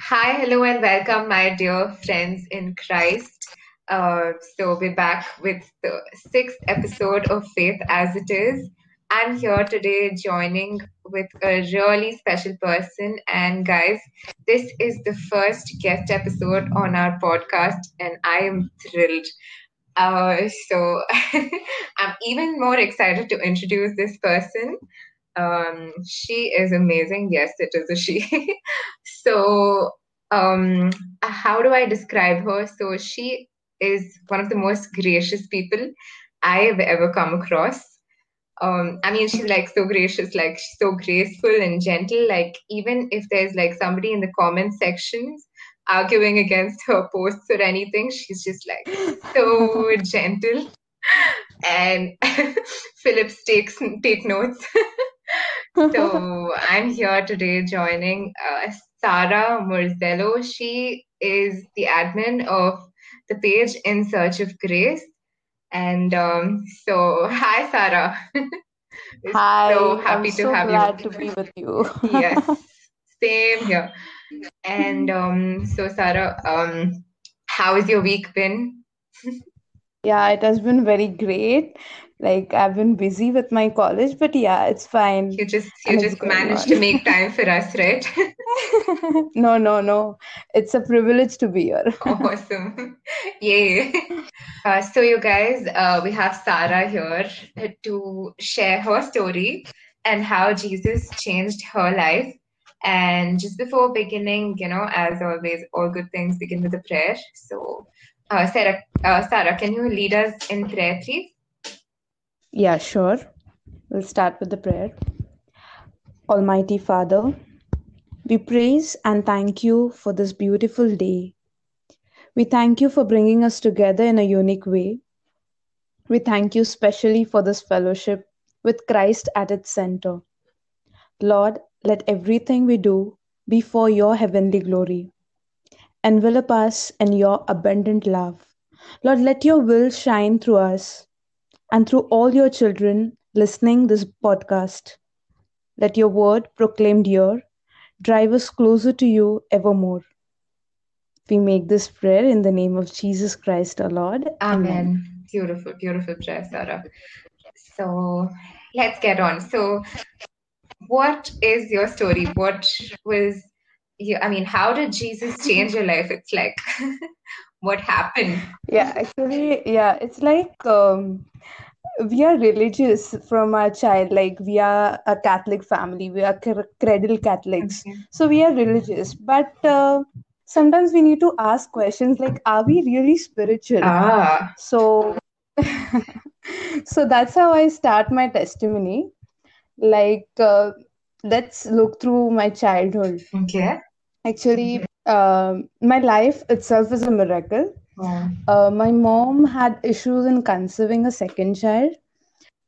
Hi, hello, and welcome, my dear friends in Christ. Uh, so, we're back with the sixth episode of Faith as It Is. I'm here today joining with a really special person. And, guys, this is the first guest episode on our podcast, and I am thrilled. Uh, so, I'm even more excited to introduce this person. Um, she is amazing. Yes, it is a she. so, um, how do I describe her? So, she is one of the most gracious people I have ever come across. Um, I mean, she's like so gracious, like she's so graceful and gentle. Like, even if there's like somebody in the comment sections arguing against her posts or anything, she's just like so gentle. And Phillips takes take notes. So I'm here today joining uh, Sarah Murzello. She is the admin of the page In Search of Grace. And um, so, hi, Sarah. Hi, so I'm happy to so have you. glad to be with you. Yes, same here. And um, so, Sarah, um, how has your week been? Yeah, it has been very great. Like I've been busy with my college, but yeah, it's fine You just you and just managed to make time for us, right? No, no, no. It's a privilege to be here. Awesome. Yay. Uh, so, you guys, uh, we have Sarah here to share her story and how Jesus changed her life. And just before beginning, you know, as always, all good things begin with a prayer. So, uh, Sarah, uh, Sarah, can you lead us in prayer, please? Yeah, sure. We'll start with the prayer. Almighty Father, we praise and thank you for this beautiful day. We thank you for bringing us together in a unique way. We thank you specially for this fellowship with Christ at its center. Lord, let everything we do be for your heavenly glory. Envelop us in your abundant love. Lord, let your will shine through us and through all your children listening this podcast. Let your word proclaimed here drive us closer to you evermore. We make this prayer in the name of Jesus Christ our Lord. Amen. Amen. Beautiful, beautiful prayer, Sarah. So, let's get on. So, what is your story? What was you? I mean, how did Jesus change your life? It's like, what happened? Yeah, actually, yeah, it's like um, we are religious from our child. Like we are a Catholic family, we are cr- cradle Catholics, Okay. so we are religious. But uh, sometimes we need to ask questions like, are we really spiritual? Ah, So, so that's how I start my testimony. Like, uh, let's look through my childhood. okay. Actually, um, my life itself is a miracle. Oh, Uh, my mom had issues in conceiving a second child,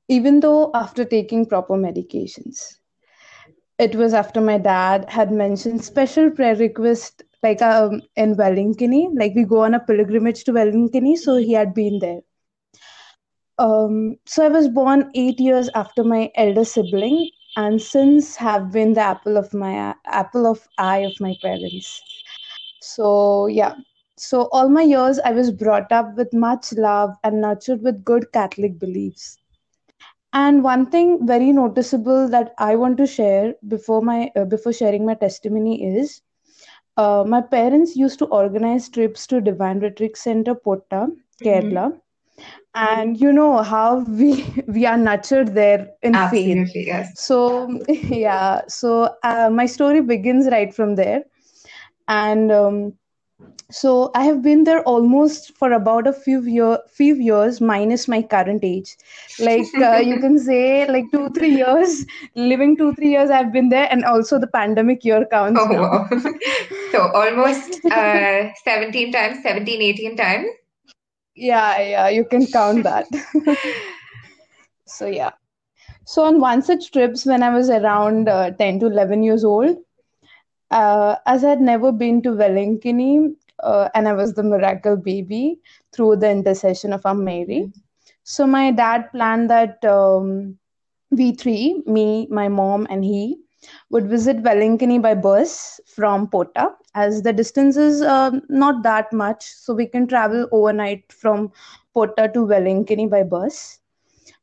even though after taking proper medications. It was after my dad had mentioned special prayer request, like um, in Velankanni, like we go on a pilgrimage to Velankanni, so he had been there. Um, so I was born eight years after my elder sibling, and since have been the apple of my apple of eye of my parents. So yeah, so all my years I was brought up with much love and nurtured with good Catholic beliefs. And one thing very noticeable that I want to share before my uh, before sharing my testimony is uh, my parents used to organize trips to Divine Retreat Center, Potta, mhm. Kerala, and you know how we we are nurtured there in faith. Yes. So yeah, so uh, my story begins right from there, and um, so I have been there almost for about a few year, few years minus my current age. Like uh, you can say, like two three years, living two three years I've been there, and also the pandemic year counts Oh, wow. So almost uh, 17 times, 17, 18 times. Yeah, yeah, you can count that. So yeah. So on one such trips when I was around uh, 10 to 11 years old, uh, as I had never been to Velankanni, uh, and I was the miracle baby through the intercession of Our Mary. So my dad planned that um, we three, me, my mom, and he, would visit Velankanni by bus from Potta, as the distance is uh, not that much, so we can travel overnight from Potta to Velankanni by bus.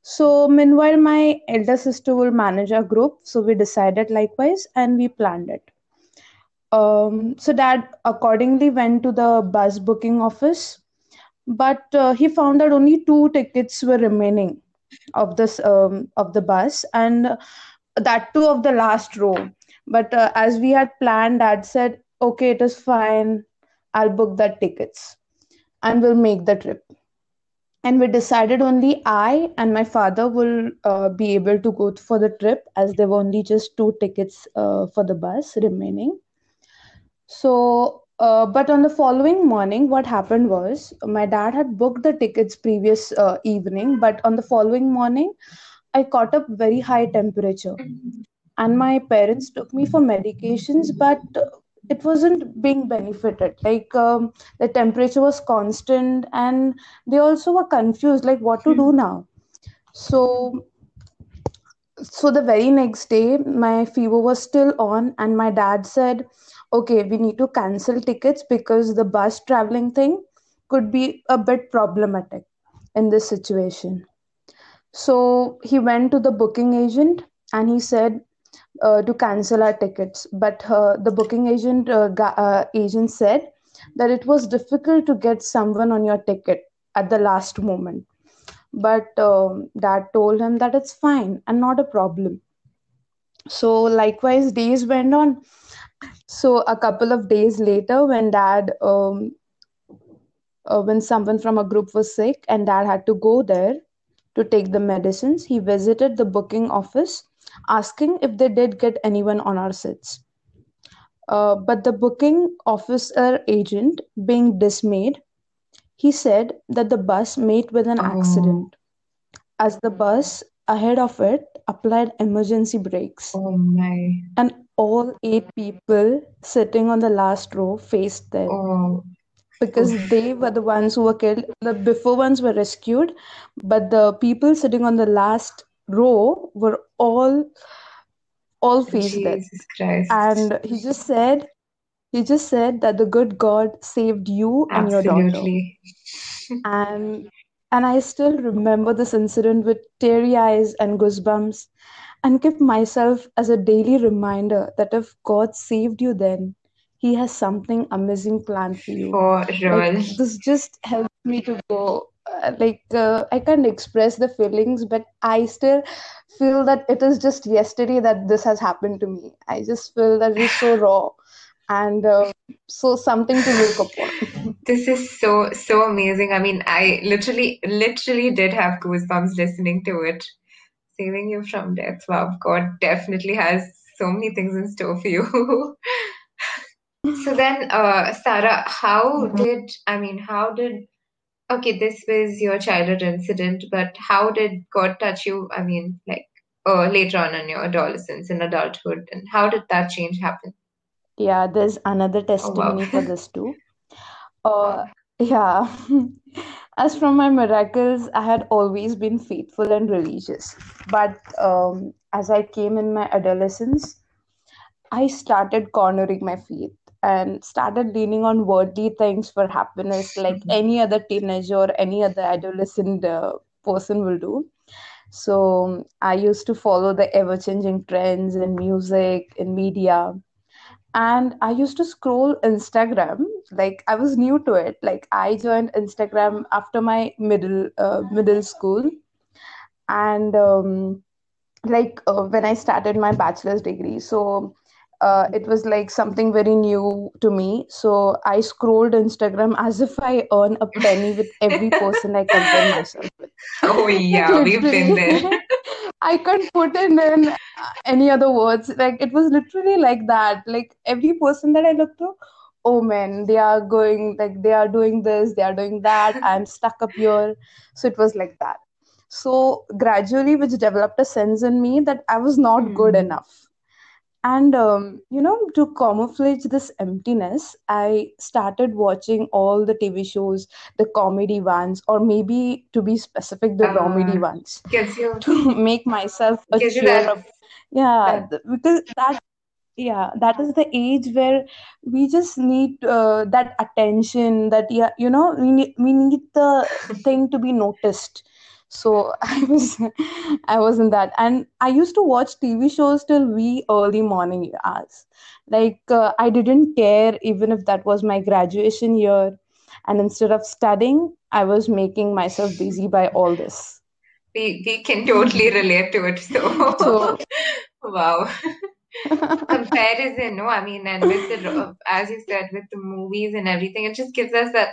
So, meanwhile, my elder sister will manage our group, so we decided likewise and we planned it. Um, so, dad accordingly went to the bus booking office, but uh, he found that only two tickets were remaining of this um, of the bus, and that too of the last row. But uh, as we had planned, dad said, "Okay, it is fine. I'll book that tickets, and we'll make the trip." and we decided only I and my father will uh, be able to go for the trip as there were only just two tickets uh, for the bus remaining. So, uh, but on the following morning, what happened was my dad had booked the tickets previous uh, evening, but on the following morning, I caught up very high temperature, and my parents took me for medications, but it wasn't being benefited. Like um, the temperature was constant, and they also were confused, like what to do now. So so the very next day my fever was still on and my dad said okay we need to cancel tickets because the bus traveling thing could be a bit problematic in this situation so he went to the booking agent and he said uh, to cancel our tickets. But uh, the booking agent uh, ga- uh, agent said that it was difficult to get someone on your ticket at the last moment. But um, dad told him that it's fine and not a problem. So likewise days went on. So a couple of days later when dad um, uh, when someone from a group was sick and dad had to go there to take the medicines he visited the booking office asking if they did get anyone on our seats uh, but the booking officer agent being dismayed he said that the bus met with an Oh, accident. As the bus ahead of it applied emergency brakes. Oh my. and all eight people sitting on the last row faced death Oh, because they were the ones who were killed the before ones were rescued but the people sitting on the last row were all all faced death Christ. and he just said he just said that the good god saved you and your daughter Absolutely. and and i still remember this incident with teary eyes and goosebumps and keep myself as a daily reminder that if God saved you then, He has something amazing planned for you. For Like, this just helps me to go. Uh, like, uh, I can't express the feelings, but I still feel that it is just yesterday that this has happened to me. I just feel that it is so raw and uh, so something to look upon. This is so, so amazing. I mean, I literally, literally did have goosebumps listening to it. Saving you from death. Wow, God definitely has so many things in store for you. So then, uh, Sarah, how Mhm. did, I mean, how did, okay, this was your childhood incident, but how did God touch you? I mean, like, uh, later on in your adolescence and adulthood, and how did that change happen? Yeah, there's another Oh, wow. testimony for this too. Uh, yeah. As from my miracles, I had always been faithful and religious. But um, as I came in my adolescence, I started cornering my faith and started leaning on worldly things for happiness, like any other teenager or any other adolescent uh, person will do. So I used to follow the ever changing trends in music, in media, and i used to scroll instagram. Like i was new to it. Like i joined instagram after my middle uh, middle school. And um, like uh, when i started my bachelor's degree so uh, it was like something very new to me so i scrolled instagram as if i earn a penny with every person i compare myself with Oh, yeah, we've been there. I can't put it in uh, any other words. Like it was literally like that. Like every person that I looked to, oh man, they are going like they are doing this, they are doing that. I'm stuck up here. So it was like that. So gradually, which developed a sense in me that I was not good Hmm. enough. And um, you know, to camouflage this emptiness, I started watching all the TV shows, the comedy ones, or maybe to be specific, the comedy Uh, ones gives you to make myself a cheer up yeah because that yeah that is the age where we just need uh, that attention that yeah you know we need, we need the thing to be noticed so i was i was in that. And i used to watch tv shows till wee early morning hours. Like uh, i didn't care even if that was my graduation year. And instead of studying i was making myself busy by all this. We we can totally relate to it. So. So wow. Comparison, no, I mean, and with the, as you said, with the movies and everything, it just gives us that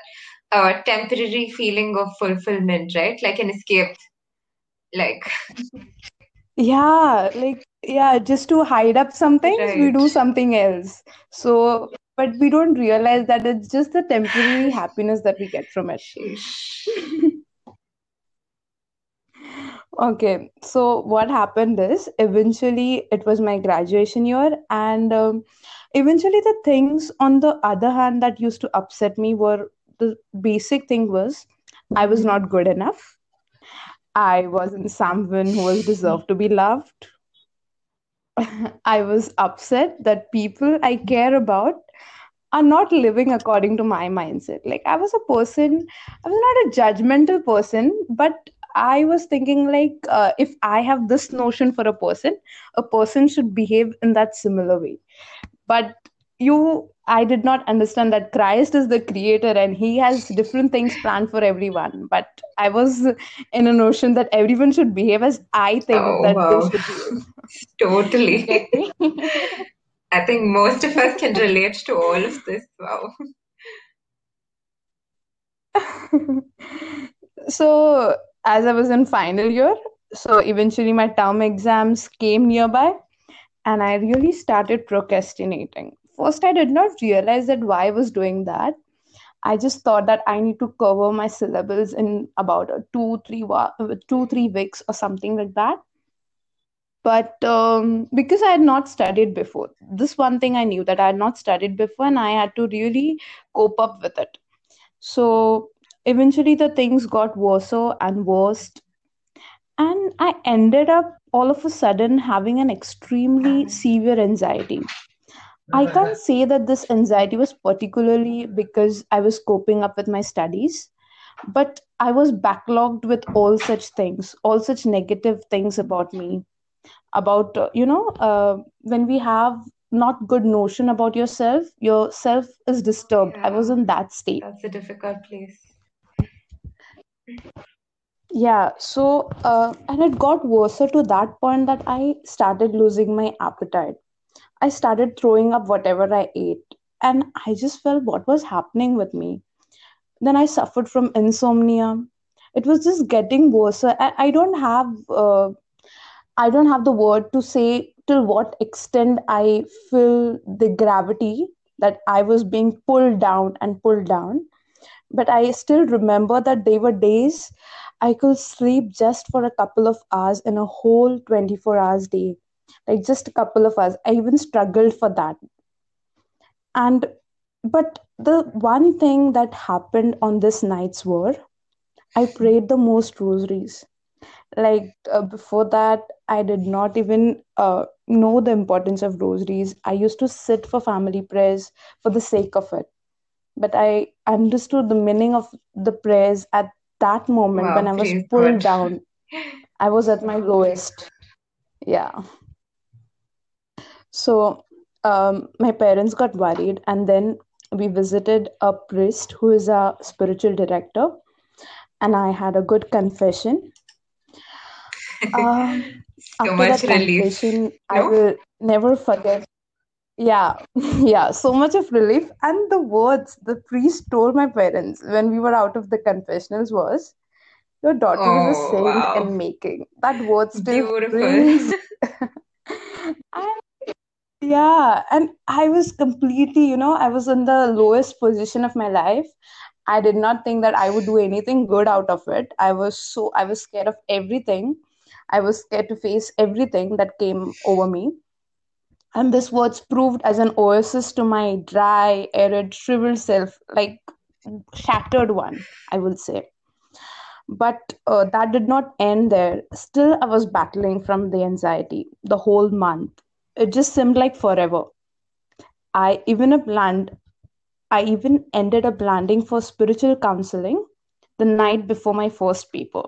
uh, temporary feeling of fulfillment, right? Like an escape. Like, Yeah, like, yeah, just to hide up some things, we do something else. So, but we don't realize that it's just the temporary happiness that we get from it. Okay, so what happened is eventually it was my graduation year, and um, eventually the things on the other hand that used to upset me were the basic thing was I was not good enough. I wasn't someone who was deserved to be loved. I was upset that people I care about are not living according to my mindset. Like I was a person, I was not a judgmental person, but I was thinking like uh, if I have this notion for a person, a person should behave in that similar way. But you, I did not understand that Christ is the creator and he has different things planned for everyone. But I was in a notion that everyone should behave as I think Oh, that they wow. should behave. Totally. I think most of us can relate to all of this. Wow. so as i was in final year so eventually my term exams came nearby and i really started procrastinating first i did not realize that why i was doing that i just thought that i need to cover my syllables in about a two three wa- two three weeks or something like that but um, because i had not studied before this one thing i knew that i had not studied before and i had to really cope up with it so eventually the things got worse and worse. And I ended up all of a sudden having an extremely severe anxiety. I can't say that this anxiety was particularly because I was coping up with my studies, but I was backlogged with all such things, all such negative things about me. About, uh, you know, uh, when we have not good notion about yourself, your self is disturbed. I was in that state that's a difficult place. Yeah, so uh, and it got worse to that point that I started losing my appetite. I started throwing up whatever I ate, and I just felt what was happening with me. Then I suffered from insomnia. It was just getting worse. I, I don't have uh, I don't have the word to say till what extent I feel the gravity that I was being pulled down and pulled down but I still remember that there were days I could sleep just for a couple of hours in a whole 24 hours day. Like just a couple of us I even struggled for that. And but the one thing that happened on this nights war I prayed the most rosaries. Like uh, before that, I did not even uh, know the importance of rosaries. I used to sit for family prayers for the sake of it but I understood the meaning of the prayers at that moment when I was pulled God. down. I was at my lowest. Yeah. So um, my parents got worried, and then we visited a priest who is a spiritual director, and I had a good confession. Um, So after much relief. confession, I will never forget. Yeah, yeah, so much of relief. And the words the priest told my parents when we were out of the confessionals was, Your daughter is a Oh, saint wow. in making. That word still Beautiful. rings. yeah, and I was completely, you know, I was in the lowest position of my life. I did not think that I would do anything good out of it. I was so, I was scared of everything. I was scared to face everything that came over me. And this words proved as an oasis to my dry, arid, shriveled self, like shattered one, I will say. But uh, that did not end there. Still, I was battling from the anxiety the whole month. It just seemed like forever. I even planned I even ended up landing for spiritual counseling the night before my first paper.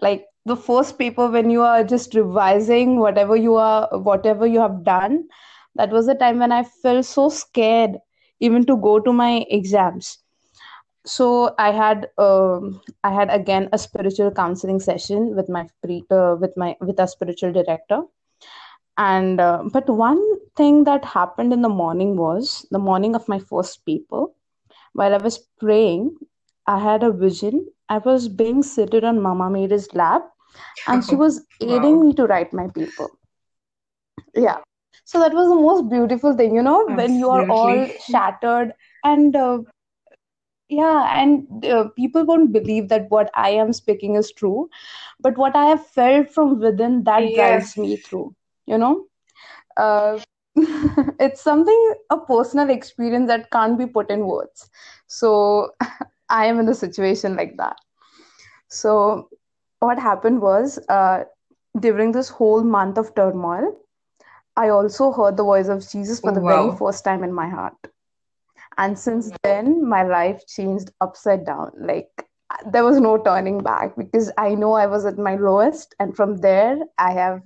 Like the first paper when you are just revising whatever you are whatever you have done, that was the time when I felt so scared even to go to my exams. So I had um, I had again a spiritual counseling session with my pre, uh, with my with a spiritual director and uh, but one thing that happened in the morning was the morning of my first paper while i was praying i had a vision. I was being seated on mama mary's lap and she was aiding Wow. me to write my paper. Yeah. So that was the most beautiful thing you know when you are all shattered and uh, yeah and uh, people won't believe that what i am speaking is true but what i have felt from within that Yes. drives me through you know? Uh, it's something a personal experience that can't be put in words. So i am in a situation like that. So what happened was uh, during this whole month of turmoil i also heard the voice of jesus for the very first time in my heart. And since then my life changed upside down. Like there was no turning back because i know i was at my lowest and from there i have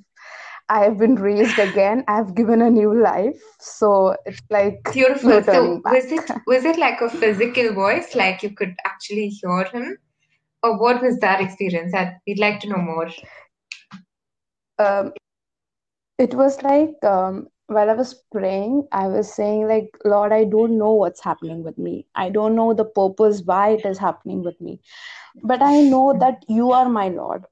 I have been raised again. I have given a new life. So it's like no Beautiful. So turning was it was it like a physical voice, like you could actually hear him? Or what was that experience? I'd, we'd like to know more. Um, it was like um, while I was praying, I was saying, like, Lord, I don't know what's happening with me. I don't know the purpose why it is happening with me. But I know that you are my Lord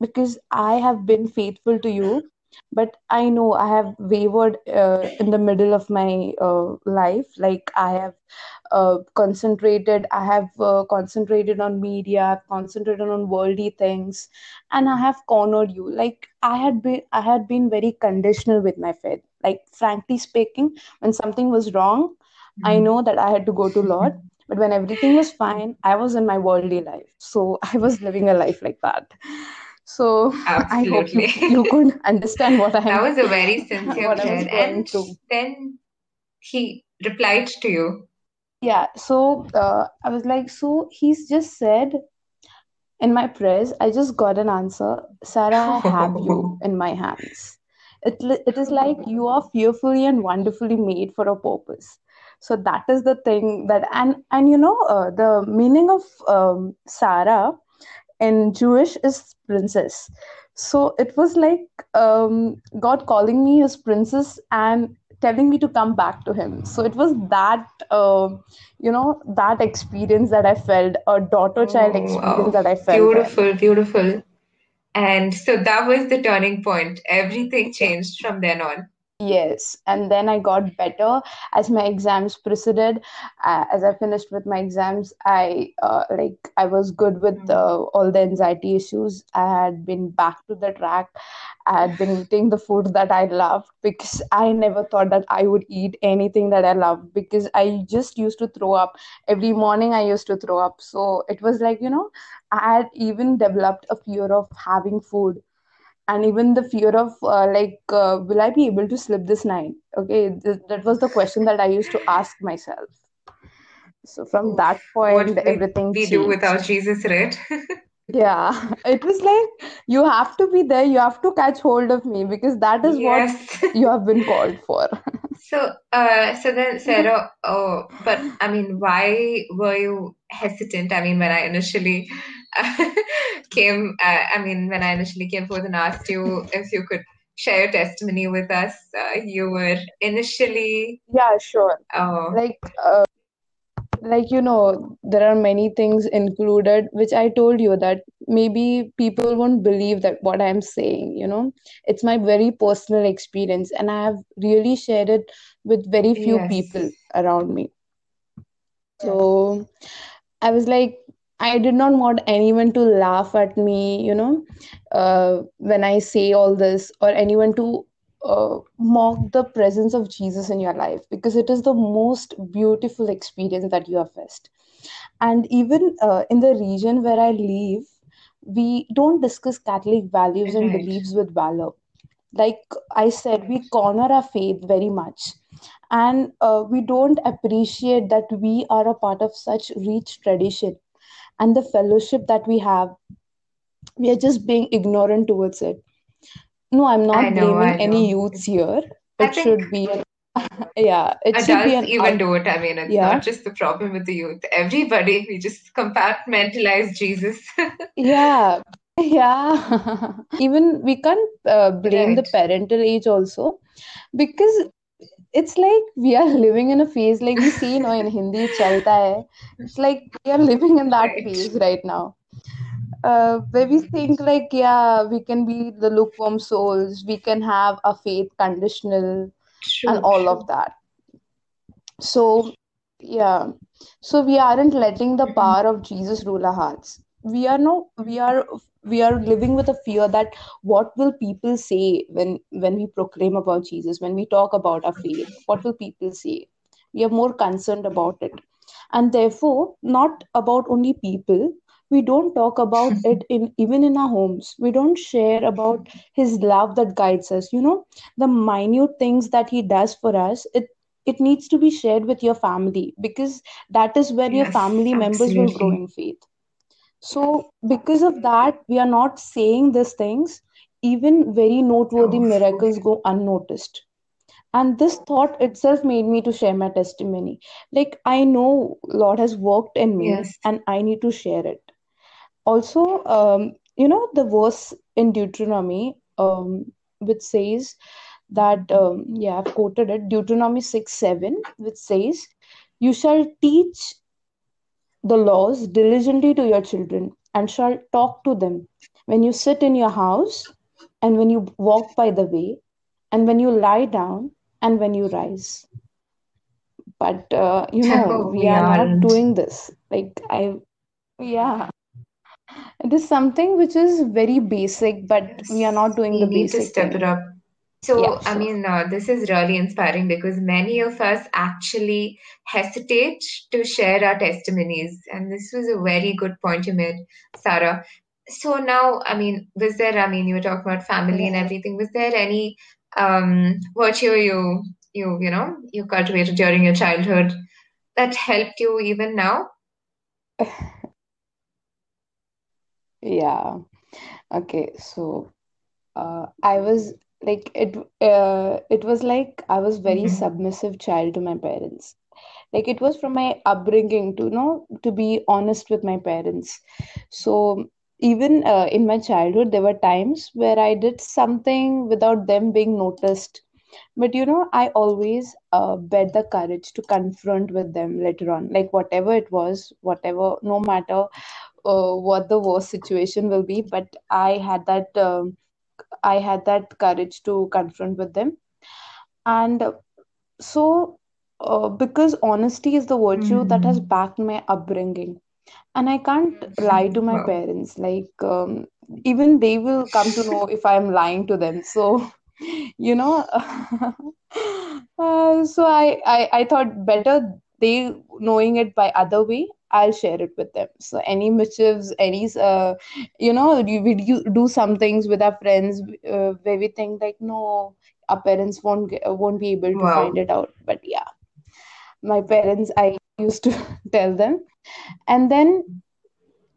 because I have been faithful to you. But I know I have wavered uh, in the middle of my uh, life. Like I have uh, concentrated, I have uh, concentrated on media, I've concentrated on worldly things, and I have cornered you. Like I had been, I had been very conditional with my faith. Like frankly speaking, when something was wrong, I know that I had to go to Lord but when everything was fine, I was in my worldly life. So I was living a life like that. So I hope you you could understand what I'm was a very sincere prayer. And through. then he replied to you. Yeah. So uh, I was like, so he's just said in my prayers, I just got an answer. Sarah, I have you in my hands. It, it is like you are fearfully and wonderfully made for a purpose. So that is the thing that, and and you know, uh, the meaning of um, Sarah in Jewish is princess. So it was like um, God calling me his princess and telling me to come back to him. So it was that, uh, you know, that experience that I felt, a daughter child Oh, experience wow. that I felt. Beautiful, beautiful. And so that was the turning point. Everything changed from then on. Yes, and then I got better as my exams proceeded. Uh, as I finished with my exams, I uh, like I was good with Mm. uh, all the anxiety issues. I had been back to the track. I had been eating the food that I loved because I never thought that I would eat anything that I loved because I just used to throw up. Every morning I used to throw up. So it was like, you know, I had even developed a fear of having food and even the fear of uh, like uh, will i be able to sleep this night okay th- that was the question that i used to ask myself. So from that point would everything we do without Jesus, right? yeah. It was like you have to be there you have to catch hold of me because that is what you have been called for. So, uh, so then, Sarah, oh, but I mean, why were you hesitant? I mean, when I initially came, uh, I mean, when I initially came forth and asked you if you could share your testimony with us, uh, you were initially, yeah sure. uh, like uh, like you know there are many things included which i told you that maybe people won't believe that what i'm saying you know? It's my very personal experience and i have really shared it with very few yes, people around me. So i was like i did not want anyone to laugh at me you know uh, when i say all this or anyone to uh, mock the presence of jesus in your life because it is the most beautiful experience that you have faced and even uh, in the region where i live we don't discuss Catholic values and beliefs with valor. Like I said, we corner our faith very much. And uh, we don't appreciate that we are a part of such rich tradition and the fellowship that we have. We are just being ignorant towards it. No, I'm not know, blaming any youths here. It should be an, yeah, it should be an even do it. I mean, it's Yeah, not just the problem with the youth. Everybody, we just compartmentalize Jesus. yeah, yeah. Even we can't uh, blame the parental age also because it's like we are living in a phase like we say no in Hindi chalta hai. It's like we are living in that Right. phase right now. Uh, where we think like yeah, we can be the lukewarm souls, we can have a faith conditional and True, all of that. So yeah, so we aren't letting the power of Jesus rule our hearts. We are no, we are we are living with a fear that what will people say when when we proclaim about Jesus, when we talk about our faith, what will people say? We are more concerned about it, and therefore not about only people. We don't talk about it in even in our homes. We don't share about His love that guides us. You know, the minute things that He does for us. It it needs to be shared with your family because that is where your Yes, family members will grow in faith so because of that we are not saying these things even very noteworthy Oh, miracles go unnoticed. And this thought itself made me to share my testimony. Like i know lord has worked in me yes. and i need to share it. Also um, you know the verse in deuteronomy um, which says that um, yeah i've quoted it deuteronomy 6 7 which says you shall teach the laws diligently to your children and shall talk to them. When you sit in your house and when you walk by the way and when you lie down and when you rise. But uh, you know we are not doing this. Like i yeah. It is something which is very basic but we are not doing we the need to basic step it thing up. yeah So, I mean, uh, this is really inspiring because many of us actually hesitate to share our testimonies. And this was a very good point you made, Sarah. So now, I mean, was there, I mean, you were talking about family and everything. Was there any um, virtue you, you, you know, you cultivated during your childhood that helped you even now? yeah okay so uh, I was like it uh, it was like I was very hmm submissive child to my parents. Like it was from my upbringing to you know to be honest with my parents. So even uh, in my childhood there were times where I did something without them being noticed. But you know, I always uh, bet the courage to confront with them later on, like whatever it was, whatever, no matter uh, what the worst situation will be. But I had that um I had that courage to confront with them. And so, uh, because honesty is the virtue that has hmm backed my upbringing, and I can't lie to my Wow. parents. Like, um, even they will come to know if I'm lying to them. So, you know, uh, so I, I, I thought better they knowing it by other way. I'll share it with them. So any mischiefs, any uh, you know you, we do do some things with our friends uh, where we think like no our parents won't won't be able to find it out. But yeah. My parents i used to tell them. And then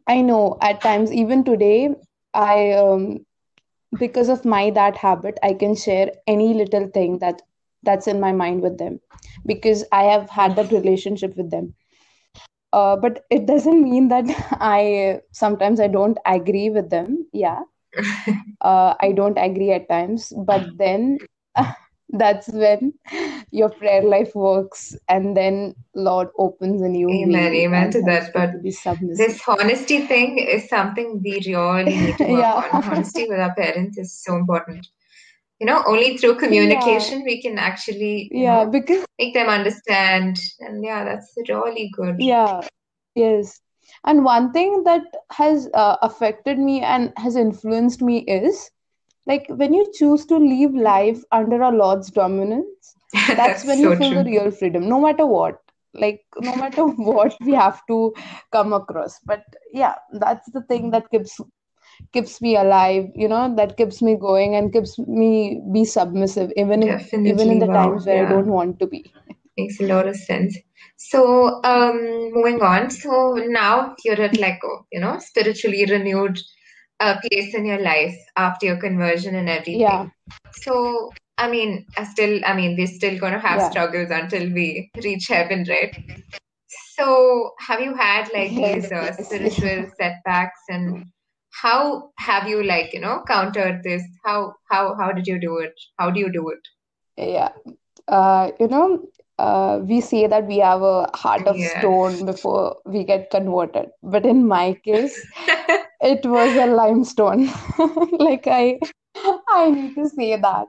i know at times even today i um, because of my that habit i can share any little thing that that's in my mind with them. Because i have had that relationship with them uh, but it doesn't mean that i sometimes i don't agree with them yeah uh, I don't agree at times, but then that's when your prayer life works, and then Lord opens a new Amen, way amen to that. But to this honesty thing is something we really need to work Yeah, on. Honesty with our parents is so important. You know, only through yeah, communication we can actually, yeah, know, because make them understand. And yeah, that's really good. yeah, yes. And one thing that has uh, affected me and has influenced me is like when you choose to live life under our Lord's dominance, that's That's when you so feel the real freedom, no matter what. Like no matter what we have to come across. But yeah, that's the thing that keeps keeps me alive you know that keeps me going and keeps me be submissive even in even in the Wow. times where i don't want to be Makes a lot of sense. So, um, moving on. So now you're at like a, you know, spiritually renewed uh, place in your life after your conversion and everything yeah. So, I mean, I still, I mean, we're still gonna have yeah struggles until we reach heaven, right? So, have you had like these uh, spiritual setbacks, and how have you like, you know, countered this? How how how did you do it? How do you do it? yeah uh, you know uh, we say that we have a heart of Yeah. stone before we get converted but in my case it was a limestone like i i need to say that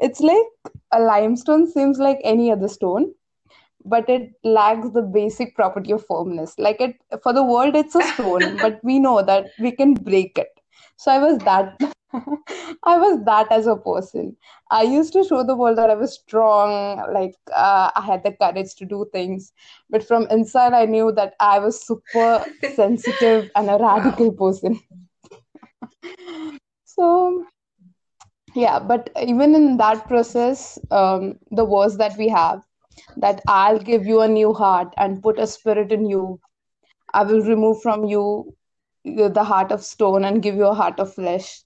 it's like a limestone seems like any other stone but it lacks the basic property of firmness. Like it for the world it's a stone but we know that we can break it. So i was that i was that as a person. I used to show the world that i was strong like uh, i had the courage to do things. But from inside i knew that i was super sensitive and a Wow. radical person. So yeah but even in that process um, the words that we have that i'll give you a new heart and put a spirit in you. I will remove from you the heart of stone and give you a heart of flesh.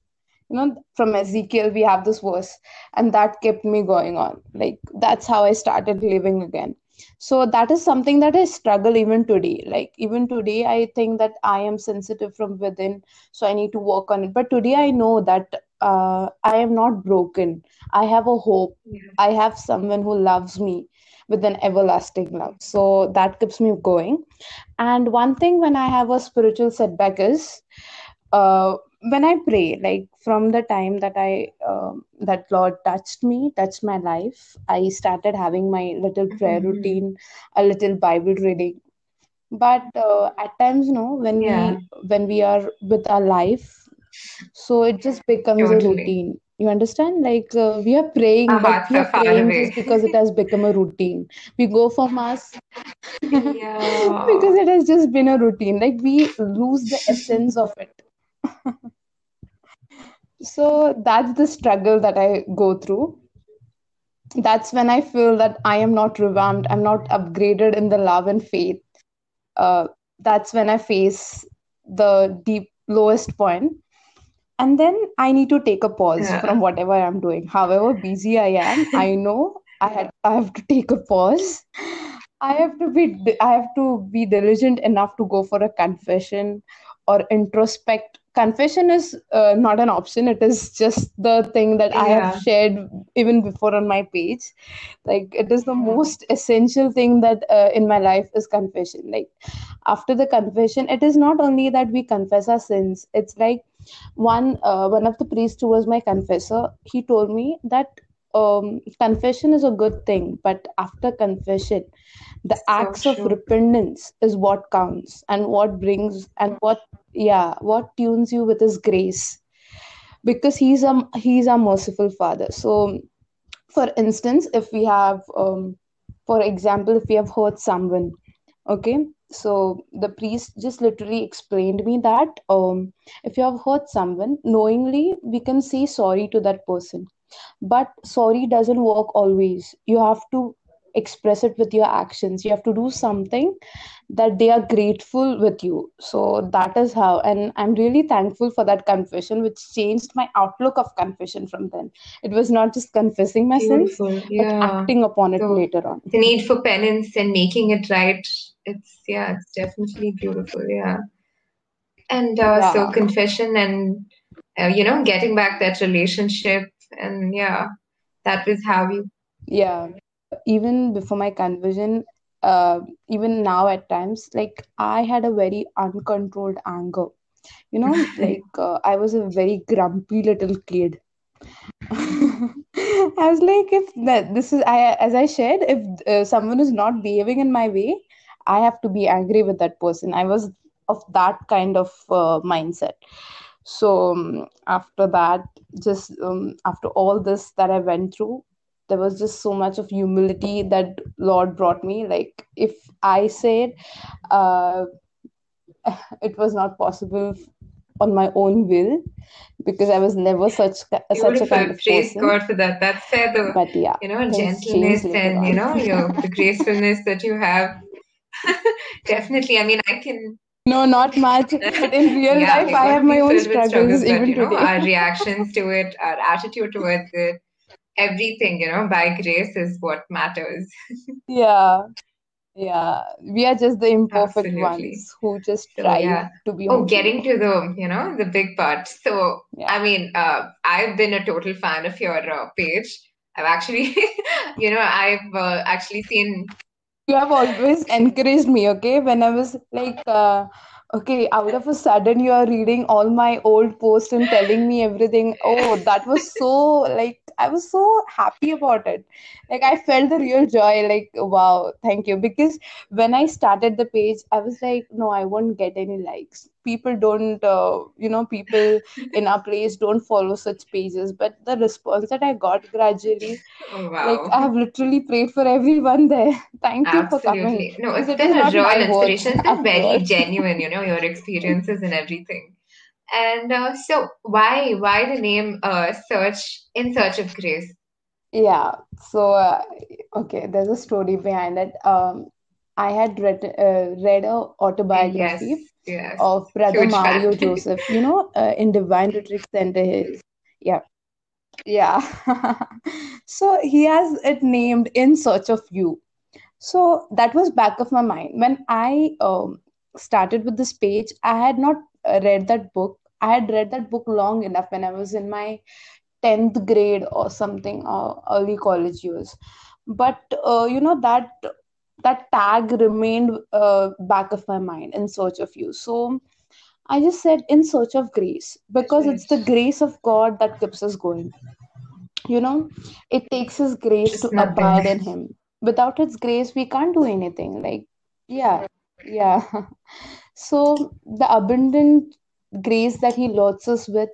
You know from ezekiel we have this verse and that kept me going on. Like that's how i started living again so that is something that i struggle even today. Like even today i think that i am sensitive from within so i need to work on it. But today i know that uh, i am not broken. I have a hope. Yeah. i have someone who loves me with an everlasting love. So that keeps me going. And one thing when I have a spiritual setback is uh, when I pray, like from the time that I um, that Lord touched me, touched my life, I started having my little prayer Mhm. routine, a little Bible reading. But uh, at times, no, when Yeah, we when we are with our life, so it just becomes a routine. You understand? Like uh, we are Our praying, but we are are praying away. just because it has become a routine. We go for mass Yeah. because it has just been a routine like we lose the essence of it so that's the struggle that i go through. That's when i feel that i am not revamped i'm not upgraded in the love and faith. Uh, that's when i face the deep lowest point. And then i need to take a pause Yeah. from whatever i'm doing. However busy i am i know i had i have to take a pause. I have to be i have to be diligent enough to go for a confession or introspect confession is uh, not an option. It is just the thing that i have shared even before on my page. Like it is the most essential thing that uh, in my life is confession. Like after the confession it is not only that we confess our sins. It's like one uh, one of the priests who was my confessor he told me that um, confession is a good thing but after confession the So acts of repentance is what counts and what brings and what yeah what tunes you with his grace. Because he's a he's a merciful father. So for instance if we have um, for example if we have hurt someone okay? So the priest just literally explained me that um, if you have hurt someone knowingly we can say sorry to that person but sorry doesn't work always you have to express it with your actions you have to do something that they are grateful with you so that is how and i'm really thankful for that confession which changed my outlook of confession from then it was not just confessing my sins Beautiful. but Yeah. acting upon it So later on the need for penance and making it right, it's yeah, it's definitely beautiful. Yeah. And uh, so confession and uh, you know, getting back that relationship and yeah, that was how you yeah. Even before my conversion uh, even now at times like i had a very uncontrolled anger. You know like uh, i was a very grumpy little kid. I was like if that this is i as i shared if uh, someone is not behaving in my way i have to be angry with that person. I was of that kind of uh, mindset. So um, after that just um, after all this that i went through there was just so much of humility that lord brought me like if i said uh, it was not possible on my own will because I was never such such a kind of Praise person. God for that. That's where the But yeah, you know gentleness and you know your the gracefulness that you have. Definitely. I mean, I can. No, not much. But in real Yeah, life, I have my own struggles struggles, but even you know, our reactions to it, our attitude towards it, everything, you know, by grace is what matters. Yeah, yeah. We are just the imperfect Absolutely. ones who just So yeah. to be Oh, getting to the, you know, the big part. So, Yeah. I mean, uh, I've been a total fan of your uh, page. I've actually, you know, I've uh, actually seen You have always encouraged me, okay? When I was like, uh, okay, out of a sudden you are reading all my old posts and telling me everything. Oh, that was so like I was so happy about it. Like I felt the real joy, like wow, thank you. Because when I started the page, I was like, no, I won't get any likes. People don't, uh, you know, people in our place don't follow such pages. But the response that I got gradually, Oh, like. I have literally prayed for everyone there. Thank you for coming Absolutely. No, it's it been a my words inspiration. It's been after all. very genuine, you know, your experiences and everything. And uh, so why why the name uh, Search in Search of Grace? Yeah, so uh, okay, there's a story behind it. Um, I had read uh, read a Yes, autobiography yes. of Brother Huge fan. Mario Joseph, you know, uh, in Divine Retreat Center. His, yeah, yeah. So he has it named In Search of You. So that was back of my mind. When I um, started with this page, I had not read that book. I had read that book long enough when I was in my 10th grade or something, or early college years. But uh, you know that that tag remained uh, back of my mind in search of you. So I just said in search of grace because it's the grace of God that keeps us going you know it takes his grace to Just nothing. abide in him without his grace we can't do anything like yeah yeah so the abundant grace that he loads us with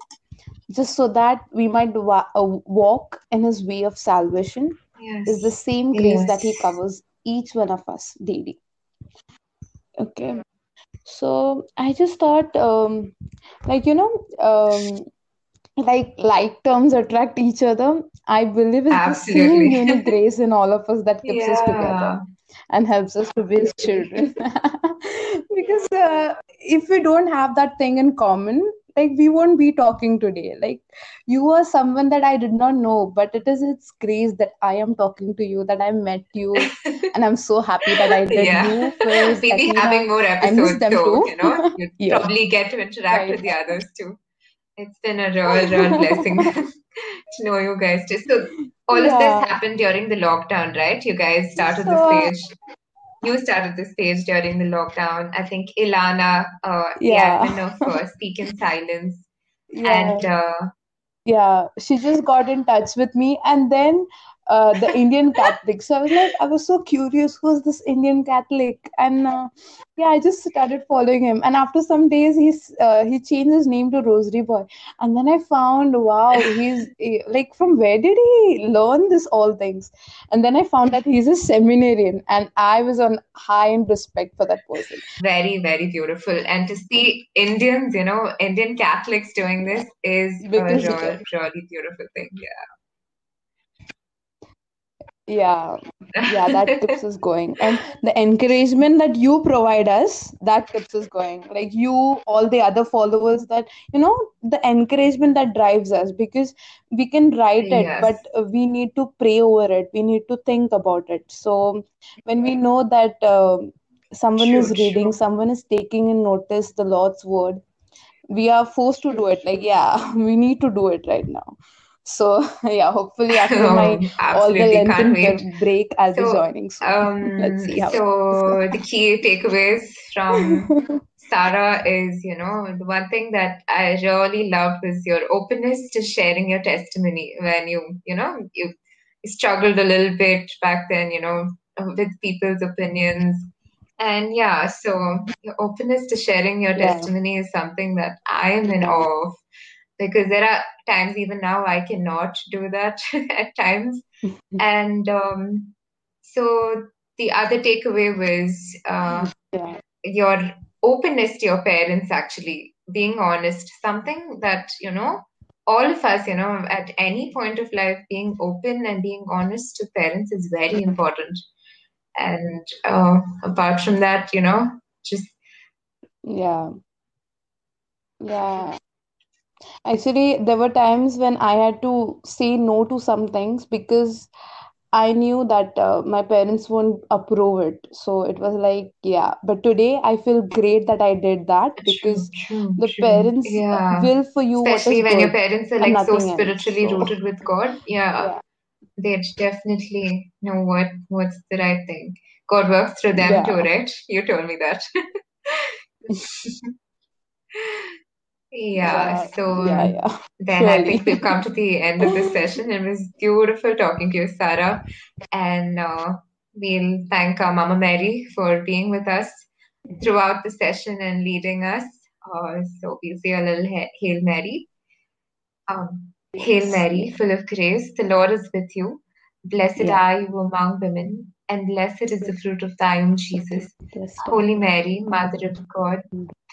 just so that we might wa- uh, walk in his way of salvation is the same grace that he covers each one of us daily. Okay. So i just thought um like you know um like like terms attract each other. I believe it's the same Absolutely. unique grace in all of us that keeps us together. Yeah. And helps us to his children. Because uh, if we don't have that thing in common like we won't be talking today. Like you are someone that i did not know but it is its grace that i am talking to you that i met you and i'm so happy that i did Yeah. you Faiz, We'll be having more episodes, so too you know, you yeah probably get to interact right with the others too. It's been a real, real blessing to know you guys too. So all of this happened during the lockdown, right? You guys started so this uh, page. You started the stage during the lockdown. I think Ilana, uh, the yeah admin of uh, Speak in Silence, yeah and uh, yeah she just got in touch with me and then uh, the indian catholic. So i was like i was so curious who's this indian catholic? And uh, yeah i just started following him. And after some days he's uh, he changed his name to rosary boy. And then i found wow he's like from where did he learn this all things? And then i found that he's a seminarian. And i was on high in respect for that person. Very, very beautiful. And to see Indians, you know, Indian Catholics doing this is a really beautiful thing. yeah Yeah. yeah that keeps us going. And the encouragement that you provide us that keeps us going. Like you all the other followers that you know the encouragement that drives us because we can write it Yes. but uh, we need to pray over it. We need to think about it. So when we know that um someone is reading someone is taking in notice the lord's word we are forced to do it. Like yeah we need to do it right now so yeah hopefully after my Oh, all the absolutely. Can't lenten wait. bre- break i'll be So, joining soon let's um, see how so the key takeaways from Sarah is, you know, the one thing that I really loved was your openness to sharing your testimony when you, you know, you, you struggled a little bit back then, you know, with people's opinions. And yeah, so your openness to sharing your yeah testimony is something that I am in awe of because there are times even now I cannot do that at times. And um, so the other takeaway was uh, yeah your openness to your parents actually being honest, something that, you know, all of us, you know, at any point of life, being open and being honest to parents is very important. And uh, apart from that, you know, just Yeah. Yeah. Actually, there were times when I had to say no to some things because I knew that uh, my parents won't approve it. So it was like, yeah. But today I feel great that I did that because true, the true. parents Yeah. will for you Especially when your parents are like so nothing else. spiritually So, rooted with God. Yeah. yeah, They definitely know what what's the right thing. God works through them too, yeah, right? You told me that. Yeah, so yeah, yeah. then I think we've come to the end of this session. It was beautiful talking to you, Sarah. And uh, we'll thank our Mama Mary for being with us throughout the session and leading us. Uh, so we'll say a little Ha- Hail Mary. Um, Hail Mary, full of grace, the Lord is with you. Blessed yeah. are you among women, and blessed is the fruit of thy womb, Jesus. Holy Mary, Mother of God,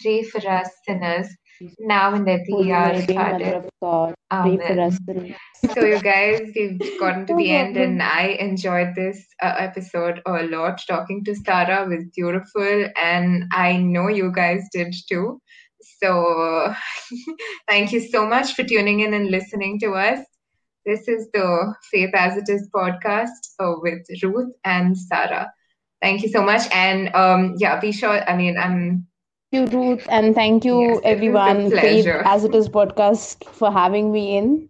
pray for us sinners, now and at the Holy hour of Mary, our Mother death. of God, pray for us Amen. sinners. So, you guys, we've gotten to the end, and. I enjoyed this uh, episode a lot. Talking to Sarah was beautiful, and I know you guys did too. So, thank you so much for tuning in and listening to us. This is the Faith as It Is podcast uh, with Ruth and Sarah. Thank you so much, and um, yeah, be sure. I mean, I'm Thank you, Ruth, and thank you, a everyone, Faith as it is podcast for having me in.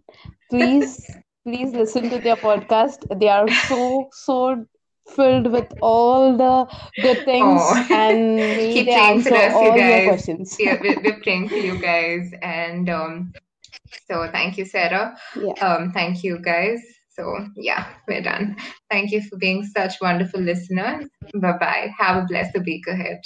Please, please listen to their podcast. They are so, so filled with all the good things, Oh, and keep praying for us, you all your guys. questions. We're, we're, we're praying for you guys, and um, so thank you, Sarah. Yeah. Um, thank you, guys. So yeah, we're done. Thank you for being such wonderful listeners. Bye bye. Have a blessed week ahead.